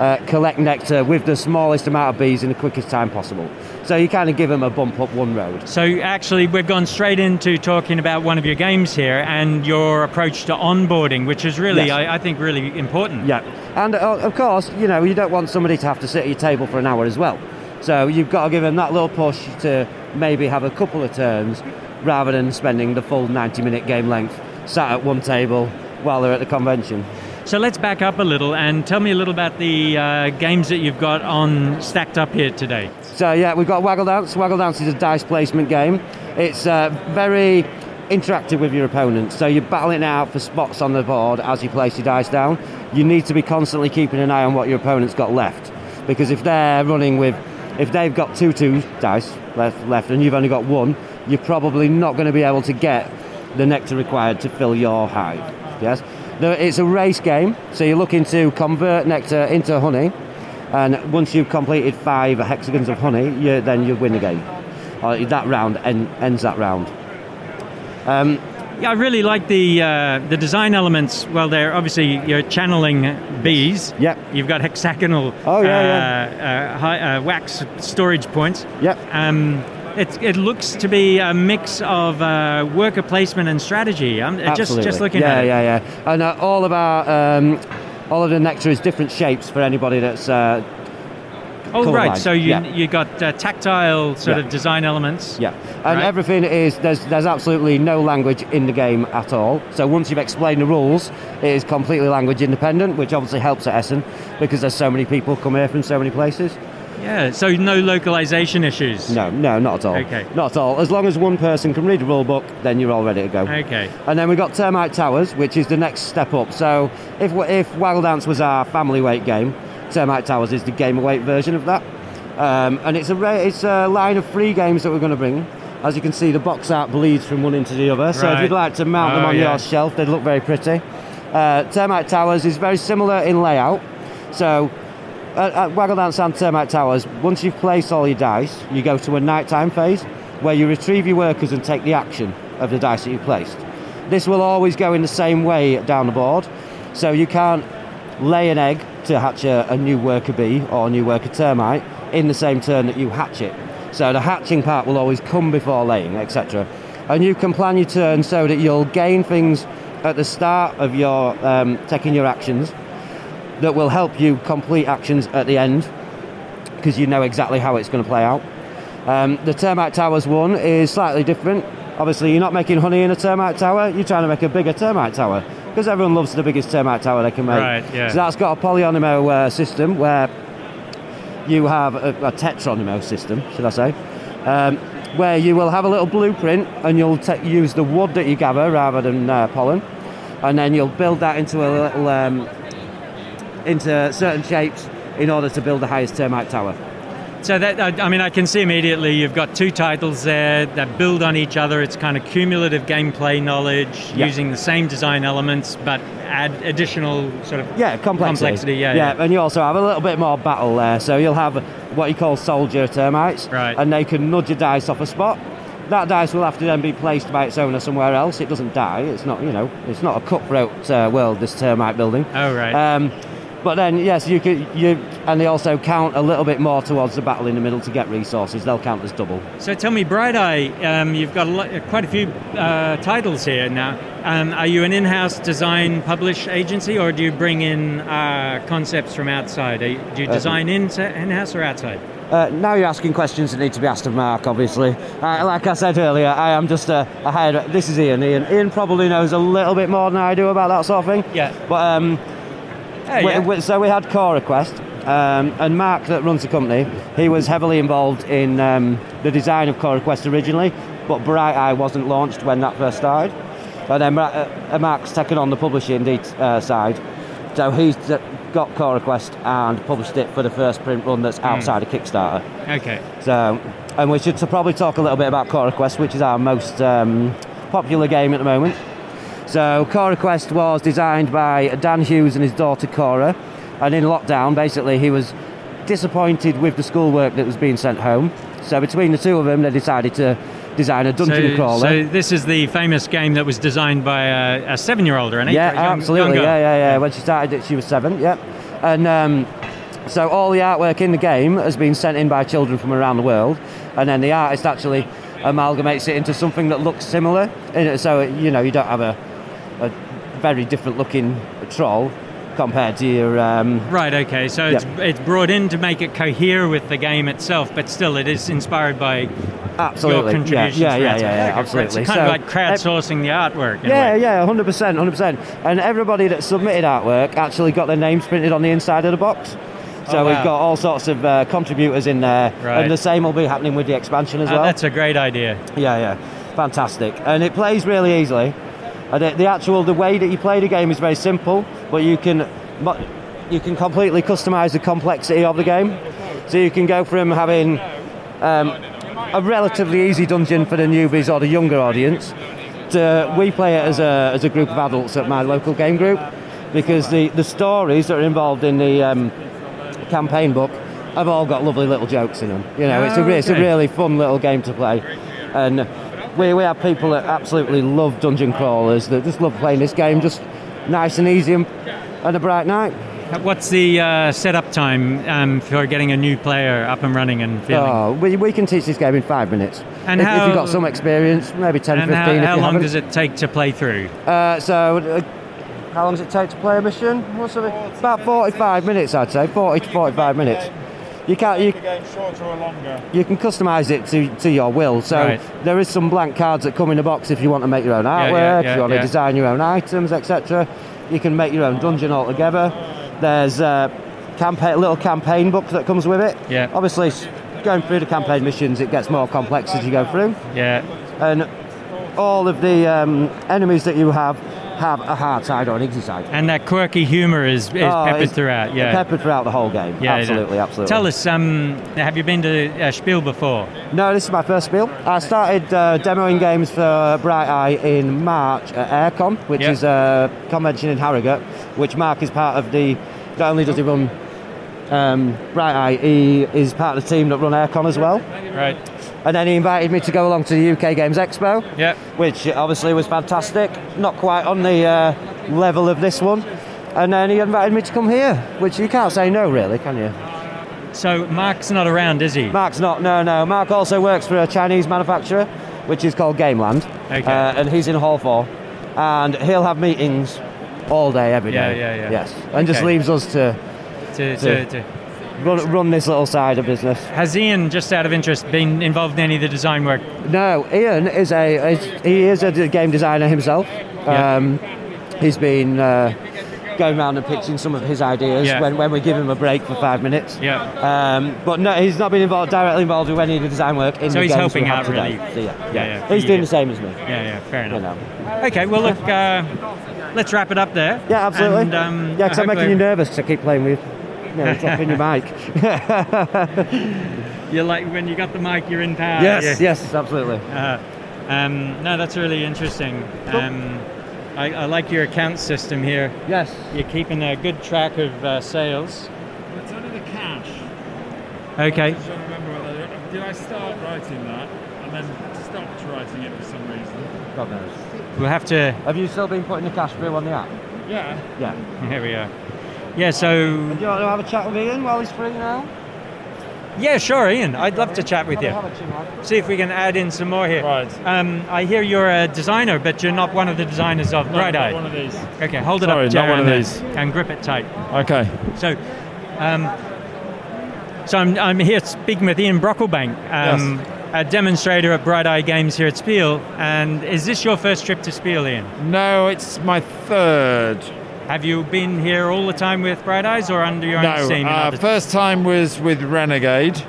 uh, collect nectar with the smallest amount of bees in the quickest time possible. So you kind of give them a bump up one road. So actually, we've gone straight into talking about one of your games here and your approach to onboarding, which is really, Yes. I, I think, really important. Yeah, and uh, of course, you know, you don't want somebody to have to sit at your table for an hour as well. So you've got to give them that little push to maybe have a couple of turns rather than spending the full 90 minute game length sat at one table while they're at the convention. So let's back up a little and tell me a little about the uh, games that you've got on stacked up here today. So yeah, we've got Waggle Dance. Waggle Dance is a dice placement game. It's uh, very interactive with your opponent. So you're battling out for spots on the board as you place your dice down. You need to be constantly keeping an eye on what your opponent's got left, because if they're running with, if they've got two two dice left, left and you've only got one, you're probably not going to be able to get the nectar required to fill your hive. Yes, it's a race game, so you're looking to convert nectar into honey. And once you've completed five hexagons of honey, you, then you win the game. Or that round en- ends that round. Um, Yeah, I really like the uh, the design elements. Well, they're obviously you're channeling bees. Yep. You've got hexagonal Oh, yeah, uh, Uh, high, uh, wax storage points. Yep. Um, it, it looks to be a mix of uh, worker placement and strategy. I'm absolutely. just looking yeah, at it. yeah, yeah. And uh, all of our um, all of the nectar is different shapes for anybody that's. Uh, Oh, right. line. So you Yeah. you got uh, tactile sort Yeah. of design elements. yeah, and Right. everything is there's there's absolutely no language in the game at all. So once you've explained the rules, it is completely language independent, which obviously helps at Essen because there's so many people come here from so many places. Yeah. So no localization issues. No, no, not at all. Okay. Not at all. As long as one person can read the rule book, then you're all ready to go. Okay. And then we've got Termite Towers, which is the next step up. So if if Wild Dance was our family weight game, Termite Towers is the gamer weight version of that. Um, and it's a it's a line of free games that we're going to bring. As you can see, the box art bleeds from one into the other. So if you'd like to mount them Oh, on yeah. your shelf, they'd look very pretty. Uh, Termite Towers is very similar in layout. So at, at Waggle Dance and Termite Towers, once you've placed all your dice, you go to a nighttime phase where you retrieve your workers and take the action of the dice that you've placed. This will always go in the same way down the board, so you can't lay an egg to hatch a, a new worker bee or a new worker termite in the same turn that you hatch it. So the hatching part will always come before laying, etc. And you can plan your turn so that you'll gain things at the start of your um, taking your actions that will help you complete actions at the end because you know exactly how it's going to play out. Um, the termite towers one is slightly different. Obviously, you're not making honey in a termite tower. You're trying to make a bigger termite tower because everyone loves the biggest termite tower they can make. Right, yeah. So that's got a polyomino uh, system where you have a, a tetromino system, should I say, um, where you will have a little blueprint and you'll ta- use the wood that you gather rather than uh, pollen, and then you'll build that into a little um, into certain shapes in order to build the highest termite tower. So that I mean, I can see immediately you've got two titles there that build on each other. It's kind of cumulative gameplay knowledge Yeah. using the same design elements, but add additional sort of Yeah, complexity. Complexity, yeah, yeah. yeah. and you also have a little bit more battle there. So you'll have what you call soldier termites, Right. and they can nudge a dice off a spot. That dice will have to then be placed by its owner somewhere else. It doesn't die. It's not, you know, it's not a cutthroat uh, world. This termite building. Oh right. Um, But then, yes, you could you, and they also count a little bit more towards the battle in the middle to get resources. They'll count as double. So tell me, Bright Eye, um, you've got a lot, quite a few uh, titles here now. Um, are you an in-house design publish agency, or do you bring in uh, concepts from outside? You, do you design in in-house or outside? Uh, now you're asking questions that need to be asked of Mark, obviously. Uh, like I said earlier, I am just a, a head. This is Ian. Ian. Ian probably knows a little bit more than I do about that sort of thing. Yeah. But um, Hey, we- yeah. we- so we had Cora Quest, um, and Mark that runs the company, he was heavily involved in um, the design of Cora Quest originally, but Bright Eye wasn't launched when that first started. And then uh, Mark's taken on the publishing uh, side, so he's got Cora Quest and published it for the first print run that's outside of Kickstarter. Okay. So, and we should probably talk a little bit about Cora Quest, which is our most um, popular game at the moment. So, Cora Quest was designed by Dan Hughes and his daughter Cora, and in lockdown, basically, he was disappointed with the schoolwork that was being sent home. So, between the two of them, they decided to design a dungeon so, crawler. so this is the famous game that was designed by a, a seven-year-old or an yeah, young, absolutely. young girl. Yeah, yeah, yeah. When she started it, she was seven. Yep. And um, so all the artwork in the game has been sent in by children from around the world, and then the artist actually amalgamates it into something that looks similar. So you know you don't have a, a very different looking troll compared to your. Um, Right. Okay. So it's it's brought in to make it cohere with the game itself, but still it is inspired by absolutely. your contributions. Yeah, yeah, yeah, yeah, yeah, absolutely. It's kind So, of like ev- crowdsourcing the artwork. Yeah, yeah, hundred percent, hundred percent. And everybody that submitted artwork actually got their names printed on the inside of the box. So Oh, wow. we've got all sorts of uh, contributors in there, Right. and the same will be happening with the expansion as Uh, well. that's a great idea. Yeah, yeah, fantastic. And it plays really easily. And the, the actual the way that you play the game is very simple, but you can you can completely customize the complexity of the game. So you can go from having um, a relatively easy dungeon for the newbies or the younger audience to we play it as a, as a group of adults at my local game group because the, the stories that are involved in the um, campaign book have all got lovely little jokes in them. You know, it's a it's a really fun little game to play, and we we have people that absolutely love dungeon crawlers that just love playing this game, just nice and easy and, and a bright night. What's the uh, setup time um, for getting a new player up and running and feeling? Oh, we, we can teach this game in five minutes. And if, if you've got some experience, maybe 10, and 15 how, how long haven't. does it take to play through? Uh, so, uh, how long does it take to play a mission? What's it? About 45 minutes, I'd say. 40 to 45 minutes. You can't. You, game shorter or longer? you can customize it to, to your will. So Right. there is some blank cards that come in the box if you want to make your own yeah, artwork, yeah, if you want yeah. to design your own items, etc. You can make your own dungeon altogether. There's a campaign, little campaign book that comes with it. Yeah. Obviously, going through the campaign missions, it gets more complex as you go through, Yeah. and all of the um, enemies that you have have a hard side or an easy side. And that quirky humour is, is Oh, peppered throughout. Yeah. Peppered throughout the whole game. Yeah, absolutely, absolutely. Tell us, um, have you been to uh, Spiel before? No, this is my first spiel. I started uh, demoing games for Bright Eye in March at AireCon, which Yeah. is a convention in Harrogate, which Mark is part of the. Not only does he run um, Bright Eye, he is part of the team that run AireCon as well. Right. And then he invited me to go along to the UK Games Expo, Yeah. which obviously was fantastic. Not quite on the uh, level of this one. And then he invited me to come here, which you can't say no, really, can you? So Mark's not around, is he? Mark's not. No, no. Mark also works for a Chinese manufacturer, which is called Gameland. Okay. Uh, and he's in Hall 4. And he'll have meetings all day, every Yeah, day. yeah, yeah. Yes. And just leaves us to To, to, to- to. Run, run this little side of business. Has Ian, just out of interest, been involved in any of the design work? No, Ian is a is, he is a game designer himself. Yeah. Um, he's been uh, going around and pitching some of his ideas Yeah. when, when we give him a break for five minutes. Yeah. Um, but no, he's not been involved directly involved with any of the design work in So the he's helping out, today. really. So, yeah, Yeah, yeah. He's you. doing the same as me. Yeah, yeah, fair You enough. know. Okay, well, look, uh, let's wrap it up there. Yeah, absolutely. And, um, yeah, because I'm making you nervous because I keep playing with, you know, dropping your mic. You're like when you got the mic, you're in power. yes, Yeah. yes, absolutely. Uh, um, no, that's really interesting. Um, I, I like your account system here. Yes. You're keeping a good track of uh, sales. It's only the cash. Okay. I just don't remember whether did I start writing that and then stopped writing it for some reason. God knows. We'll have to. Have you still been putting the cash through on the app? Yeah. Yeah. Here we are. Yeah, so Do you want to have a chat with Ian while he's free now? yeah, sure, Ian. I'd love to chat with you. Have a chat, man. See if we can add in some more here. Right. Um, I hear you're a designer, but you're not one of the designers of Bright Eye. One of these. Okay, hold it Sorry, up, not one of these. and grip it tight. Okay. So, um, so I'm, I'm here speaking with Ian Brocklebank, um, a demonstrator at Bright Eye Games here at Spiel. And is this your first trip to Spiel, Ian? No, it's my third. Have you been here all the time with Bright Eyes or under your own steam? uh, first time was with Renegade.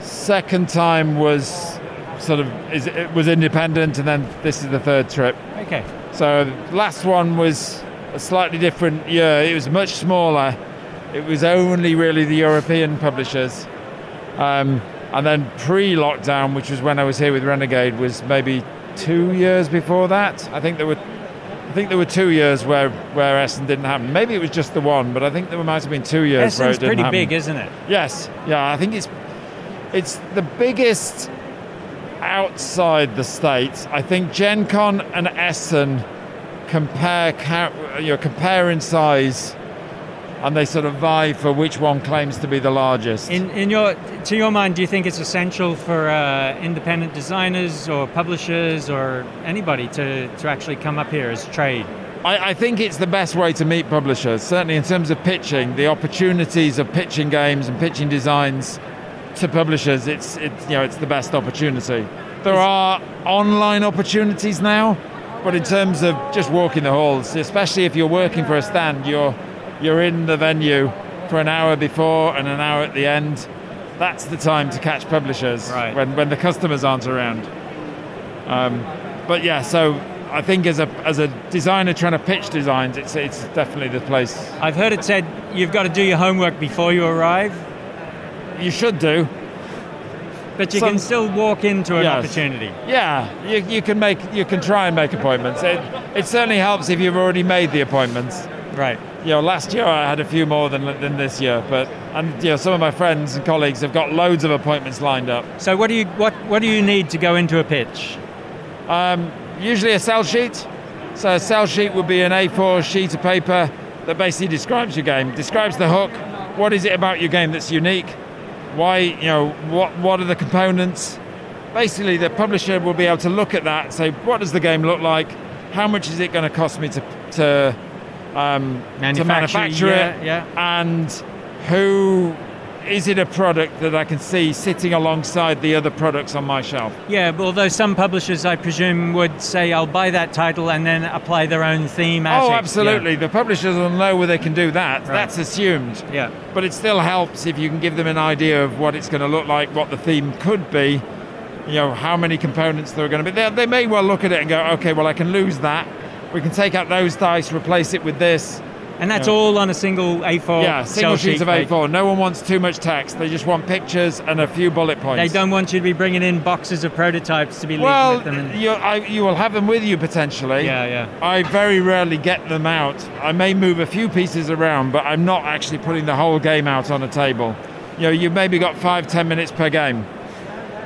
Second time was sort of is it was independent, and then this is the third trip. okay. So last one was a slightly different year. It was much smaller. It was only really the European publishers. Um, and then pre-lockdown, which was when I was here with Renegade, was maybe two years before that. I think there were, I think there were two years where where Essen didn't happen. Maybe it was just the one, but I think there might have been two years where it Essen's didn't pretty happen. big, isn't it? Yes, yeah, I think it's it's the biggest outside the states. I think Gen Con and Essen compare you know, compare in size, and they sort of vie for which one claims to be the largest. In, in your, to your mind, do you think it's essential for uh, independent designers or publishers or anybody to, to actually come up here as trade? I, I think it's the best way to meet publishers. Certainly in terms of pitching, the opportunities of pitching games and pitching designs to publishers, it's, it's you know it's the best opportunity. There are online opportunities now, but in terms of just walking the halls, especially if you're working for a stand, you're you're in the venue for an hour before and an hour at the end. That's the time to catch publishers Right. when, when the customers aren't around. Um, but yeah, so I think as a as a designer trying to pitch designs, it's it's definitely the place I've heard it said you've got to do your homework before you arrive, you should do. but you Some- can still walk into an Yes. opportunity. Yeah, you, you can make you can try and make appointments. It it certainly helps if you've already made the appointments. Right. You know, last year I had a few more than than this year, but and you know some of my friends and colleagues have got loads of appointments lined up. So what do you what what do you need to go into a pitch? Um, usually a sell sheet. So a sell sheet would be an A4 sheet of paper that basically describes your game, describes the hook. What is it about your game that's unique? Why, you know, what what are the components? Basically, the publisher will be able to look at that, and say, what does the game look like? How much is it going to cost me to to um, to Manufacture, manufacture yeah, it? yeah. And who is it a product that I can see sitting alongside the other products on my shelf? Yeah, although some publishers, I presume, would say, "I'll buy that title" and then apply their own theme. As Oh, it- absolutely. The publishers will know where they can do that. Right. That's assumed. Yeah. But it still helps if you can give them an idea of what it's going to look like, what the theme could be, you know, how many components there are going to be. They, they may well look at it and go, okay, well, I can lose that. We can take out those dice, replace it with this. And that's all on a single A4. yeah, single sheets of A4. No one wants too much text. They just want pictures and a few bullet points. They don't want you to be bringing in boxes of prototypes to be leaving Well, with them. And, you, you will have them with you potentially. yeah, yeah. I very rarely get them out. I may move a few pieces around, but I'm not actually putting the whole game out on a table. You know, you've maybe got five, ten minutes per game.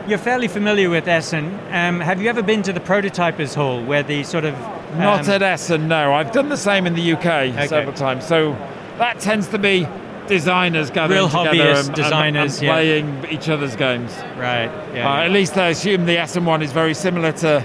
You're fairly familiar with Essen. Um, have you ever been to the Prototypers Hall, where the sort of Not um, at Essen, no. I've done the same in the UK Okay. several times. So that tends to be designers gathering Real together and, and- designers, and yeah. playing each other's games. right? Yeah. Uh, at least I assume the Essen one is very similar to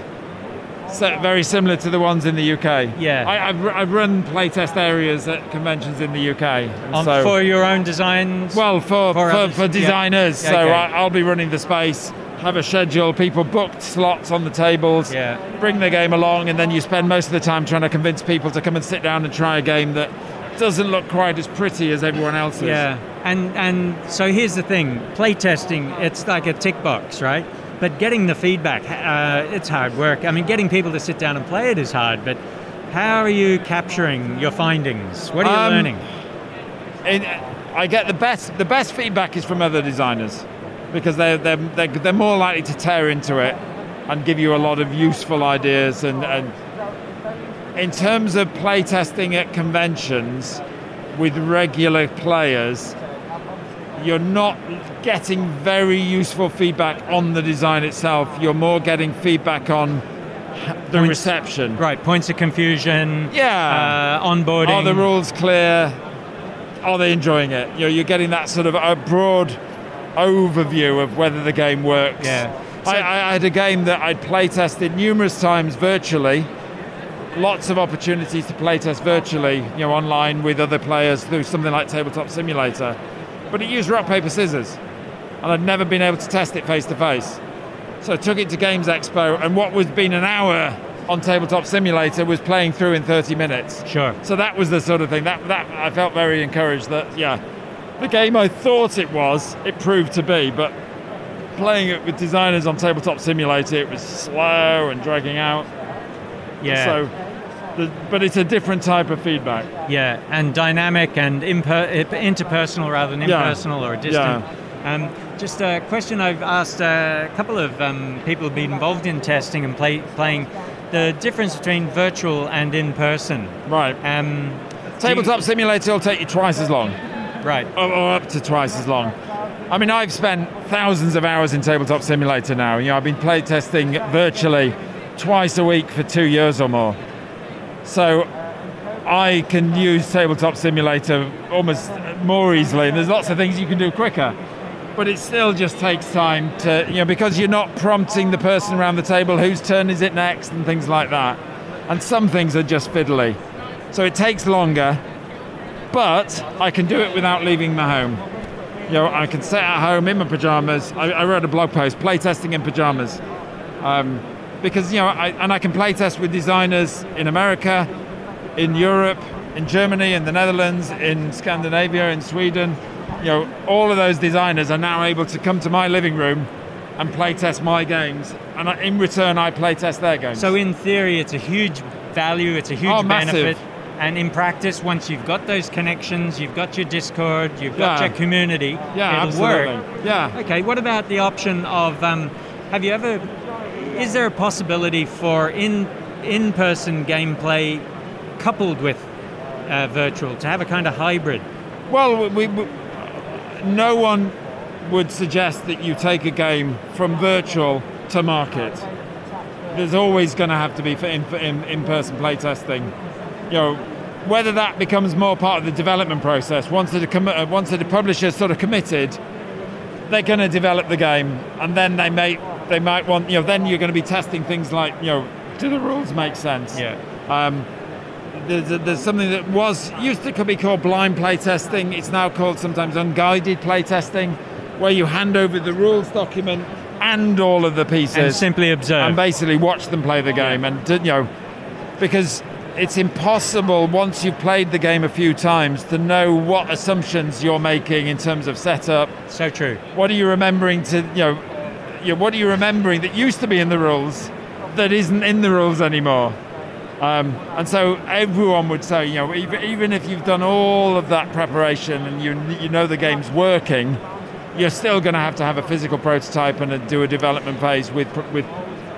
so very similar to the ones in the UK. Yeah. I, I've, I've run playtest areas at conventions in the UK. and On- so, for your own designs. Well, for For for, for designers, Yeah, so okay. I, I'll be running the space, have a schedule, people booked slots on the tables, Yeah. bring the game along, and then you spend most of the time trying to convince people to come and sit down and try a game that doesn't look quite as pretty as everyone else's. Yeah, and and so here's the thing: playtesting, it's like a tick box, right? But getting the feedback, uh, it's hard work. I mean, getting people to sit down and play it is hard. But how are you capturing your findings? What are you Um, learning? And I get the best. The best feedback is from other designers because they're they're they're, they're more likely to tear into it and give you a lot of useful ideas. And, and in terms of playtesting at conventions with regular players, you're not getting very useful feedback on the design itself. You're more getting feedback on the Points- reception. Right, points of confusion. Yeah. Uh, onboarding. Are the rules clear? are they enjoying it? You know, you're getting that sort of a broad overview of whether the game works. Yeah. I, I had a game that I'd play tested numerous times virtually. Lots of opportunities to play test virtually, you know, online with other players through something like Tabletop Simulator. But it used rock, paper, scissors. And I'd never been able to test it face to face. So I took it to Games Expo, and what was been an hour on Tabletop Simulator was playing through in 30 minutes. Sure. So that was the sort of thing that that I felt very encouraged that yeah, the game I thought it was, it proved to be, but playing it with designers on Tabletop Simulator, it was slow and dragging out. Yeah. So, the, but it's a different type of feedback. Yeah, and dynamic and imper- interpersonal rather than Yeah. impersonal or distant. Um, just a question I've asked a couple of um, people who've been involved in testing and play, playing the difference between virtual and in person. Right. Um, Tabletop Simulator will take you twice as long, right. or, or up to twice as long. I mean, I've spent thousands of hours in Tabletop Simulator now. You know, I've been playtesting virtually twice a week for two years or more. So I can use Tabletop Simulator almost more easily, and there's lots of things you can do quicker. But it still just takes time to, you know, because you're not prompting the person around the table whose turn is it next and things like that. And some things are just fiddly. So it takes longer, but I can do it without leaving my home. You know, I can sit at home in my pajamas. I, I wrote a blog post, playtesting in pajamas. Um, because, you know, I, and I can playtest with designers in America, in Europe, in Germany, in the Netherlands, in Scandinavia, in Sweden. You know, all of those designers are now able to come to my living room and playtest my games. And in return, I playtest their games. So in theory, it's a huge value, it's a huge Oh, massive. And in practice, once you've got those connections, you've got your Discord, you've got Yeah. your community, yeah, it'll work. absolutely. Yeah. Okay, what about the option of um, have you ever is there a possibility for in in person gameplay coupled with uh, virtual to have a kind of hybrid? Well, we, we, no one would suggest that you take a game from virtual to market. There's always going to have to be for in, in, in-person playtesting. You know, whether that becomes more part of the development process once the commi- uh, once the publisher's sort of committed, they're going to develop the game, and then they may they might want you know then you're going to be testing things like you know do the rules make sense? Yeah. Um, there's, there's something that was used to be called blind playtesting. It's now called sometimes unguided playtesting, where you hand over the rules document and all of the pieces And simply observe. and basically watch them play the game. And you know, because it's impossible once you've played the game a few times to know what assumptions you're making in terms of setup. so true. What are you remembering to you know? You know, what are you remembering that used to be in the rules that isn't in the rules anymore? Um, and so everyone would say, you know, even, even if you've done all of that preparation and you you know the game's working, you're still going to have to have a physical prototype and a, do a development phase with with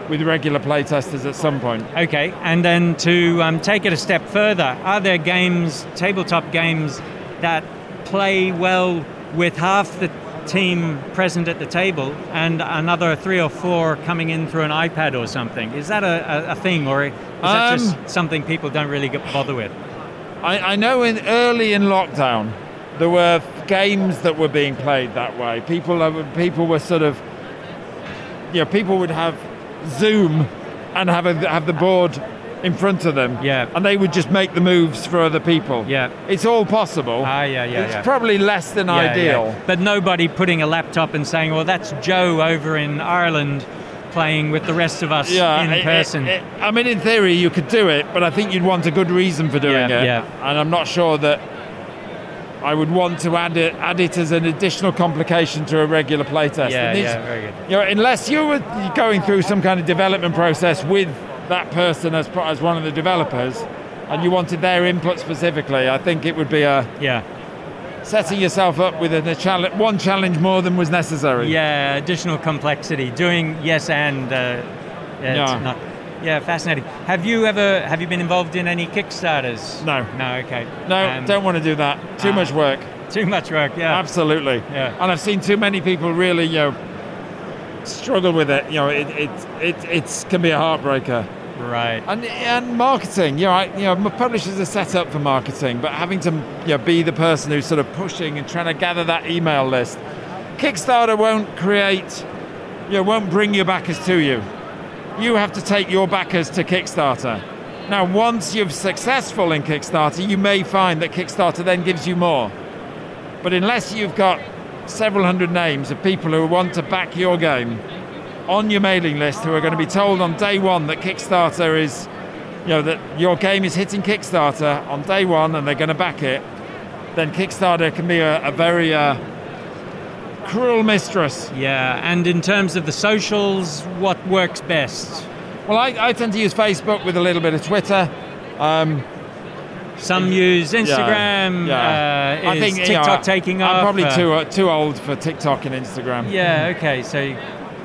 with regular playtesters at some point. Okay, and then to um, take it a step further, are there games, tabletop games, that play well with half the team present at the table and another three or four coming in through an iPad or something? Is that a, a, a thing, or is that Um, just something people don't really get bother with? I, I know in early in lockdown there were games that were being played that way. People are- people were sort of you know people would have Zoom and have a, have the board in front of them. Yeah. And they would just make the moves for other people. Yeah. It's all possible. Ah, yeah, yeah, It's yeah. probably less than Yeah, ideal. yeah. But nobody putting a laptop and saying, well, that's Joe over in Ireland playing with the rest of us in it- it- person. it- I mean, in theory, you could do it, but I think you'd want a good reason for doing Yeah, it. yeah. And I'm not sure that I would want to add it, add it as an additional complication to a regular playtest. yeah, these- yeah, very good. You know, unless you were going through some kind of development process with that person as, as one of the developers, and you wanted their input specifically, I think it would be a Yeah. setting yourself up with a, challenge, one challenge more than was necessary. Yeah, additional complexity. Doing yes and uh, yeah, Yeah. Yeah, fascinating. Have you ever have you been involved in any Kickstarters? No. No. Okay. No, Um, don't want to do that. Too ah. much work. Too much work. Yeah. Absolutely. Yeah. And I've seen too many people really, you know, struggle with it. You know, it it it it's, can be a heartbreaker. Right. And, and marketing, you know, I, you know, m- publishers are set up for marketing, but having to you know, be the person who's sort of pushing and trying to gather that email list, Kickstarter won't create, you know, won't bring your backers to you. You have to take your backers to Kickstarter. Now, once you're successful in Kickstarter, you may find that Kickstarter then gives you more. But unless you've got several hundred names of people who want to back your game on your mailing list who are going to be told on day one that Kickstarter is, you know, that your game is hitting Kickstarter on day one and they're going to back it, then Kickstarter can be a, a very uh, cruel mistress. Yeah, and in terms of the socials, what works best? Well, I, I tend to use Facebook with a little bit of Twitter. Um, Some use Instagram. yeah. Uh, I think you know, TikTok taking off. I'm probably Uh, too uh, too old for TikTok and Instagram. Yeah. Okay. So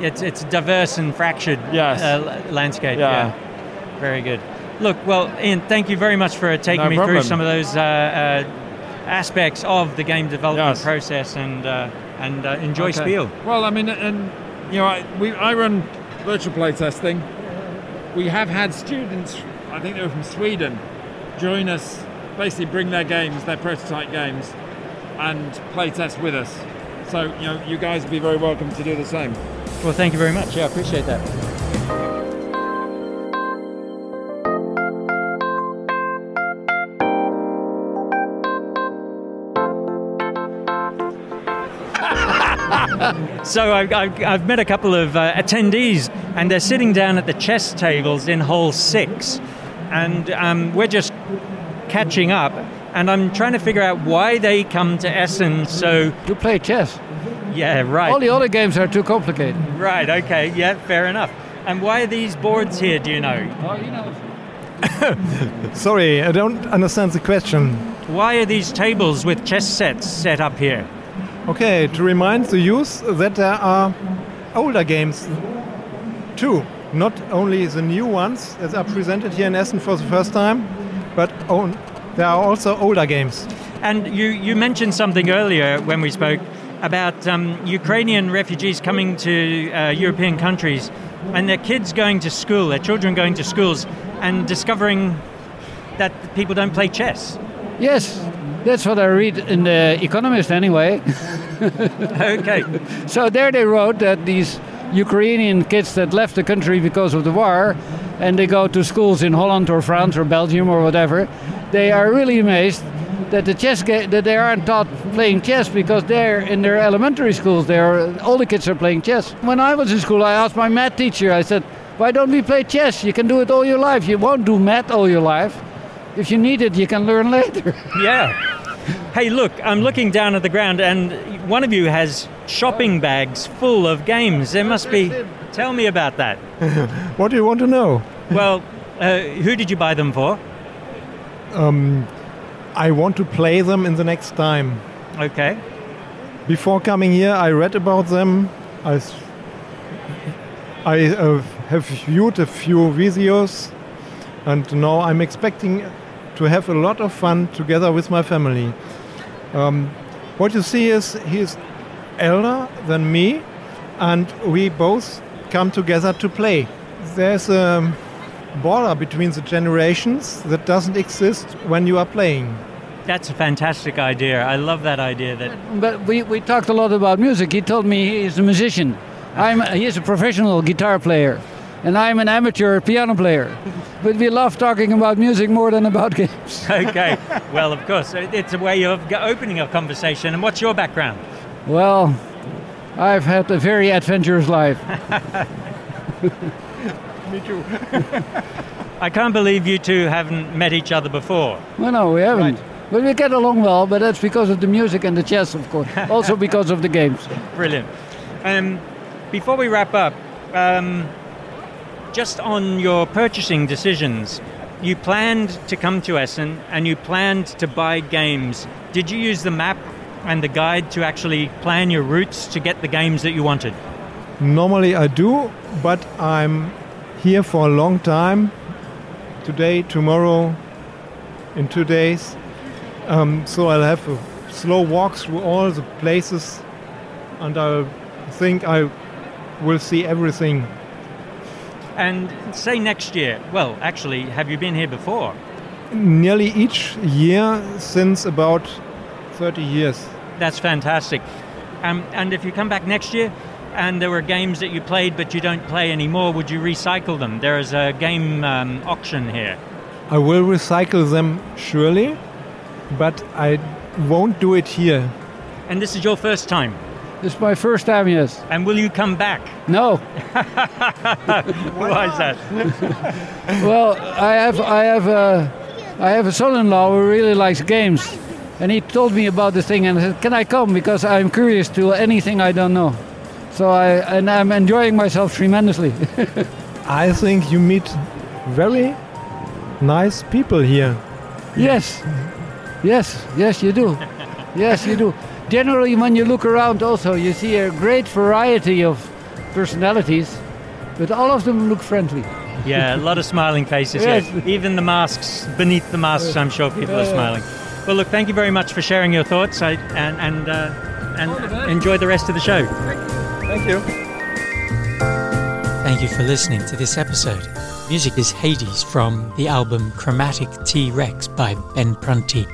it's it's a diverse and fractured Yes. uh, landscape. Yeah. Very good. Look, well, Ian, thank you very much for taking No me through some of those uh, uh, aspects of the game development Yes. process and uh, and uh, enjoy Okay. Spiel. Well, I mean, and you know, I, we I run virtual playtesting. We have had students, I think they were from Sweden, join us, basically bring their games, their prototype games, and playtest with us. So you know, you guys would be very welcome to do the same. Well, thank you very much. Yeah, I appreciate that. So I, I, I've met a couple of uh, attendees, and they're sitting down at the chess tables in Hall Six, and um, we're just catching up. And I'm trying to figure out why they come to Essen. So To play chess. yeah, right. All the other games are too complicated. Right, okay, yeah, fair enough. And why are these boards here, do you know? Oh, you know. Sorry, I don't understand the question. Why are these tables with chess sets set up here? Okay, to remind the youth that there are older games too. Not only the new ones that are presented here in Essen for the first time, but on, there are also older games. And you, you mentioned something earlier when we spoke about um, Ukrainian refugees coming to uh, European countries and their kids going to school, their children going to schools, and discovering that people don't play chess. Yes, that's what I read in The Economist anyway. Okay, So there they wrote that these Ukrainian kids that left the country because of the war and they go to schools in Holland or France or Belgium or whatever, they are really amazed that the chess that they aren't taught playing chess because they're in their elementary schools. They're all the kids are playing chess. When I was in school, I asked my math teacher. I said, "Why don't we play chess? You can do it all your life. You won't do math all your life. If you need it, you can learn later." yeah. Hey, look, I'm looking down at the ground, and one of you has shopping bags full of games. There must be. Tell me about that. What do you want to know? Well, uh, who did you buy them for? Um, I want to play them in the next time. Okay. Before coming here, I read about them. I uh, have viewed a few videos, and now I'm expecting to have a lot of fun together with my family. Um, what you see is he is elder than me, and we both come together to play. There's a border between the generations that doesn't exist when you are playing. That's a fantastic idea. I love that idea. That But we, we talked a lot about music. He told me he's a musician. I'm he is a professional guitar player, and I'm an amateur piano player. But we love talking about music more than about games. okay. well, of course, it's a way of opening a conversation. And what's your background? Well, I've had a very adventurous life. Me too. I can't believe you two haven't met each other before. Well, no, we haven't. But we get along well, but that's because of the music and the chess, of course. also because of the games. Brilliant. Um, before we wrap up, um, just on your purchasing decisions, you planned to come to Essen and you planned to buy games. Did you use the map and the guide to actually plan your routes to get the games that you wanted? Normally I do, but I'm here for a long time. Today, tomorrow, in two days. Um, so I'll have a slow walk through all the places and I think I will see everything. And say next year. Well, actually, have you been here before? Nearly each year since about 30 years. That's fantastic. Um, and if you come back next year and there were games that you played but you don't play anymore, would you recycle them? There is a game um, auction here. I will recycle them surely, but I won't do it here. And this is your first time. This is my first time, yes. And will you come back? No. Why is that? well, I have I have a I have a son-in-law who really likes games, and he told me about the thing, and I said, "Can I come? Because I'm curious to anything I don't know." So I and I'm enjoying myself tremendously. I think you meet very nice people here. Yes, yes, yes, you do. Yes, you do. Generally, when you look around, also you see a great variety of personalities, but all of them look friendly. Yeah, a lot of smiling faces. Yes. Yes. Even the masks, beneath the masks, I'm sure people are smiling. Well, look, thank you very much for sharing your thoughts I, and, and, uh, and enjoy the rest of the show. Thank you. Thank you for listening to this episode. Music is Hades from the album Chromatic T Rex by Ben Prunty.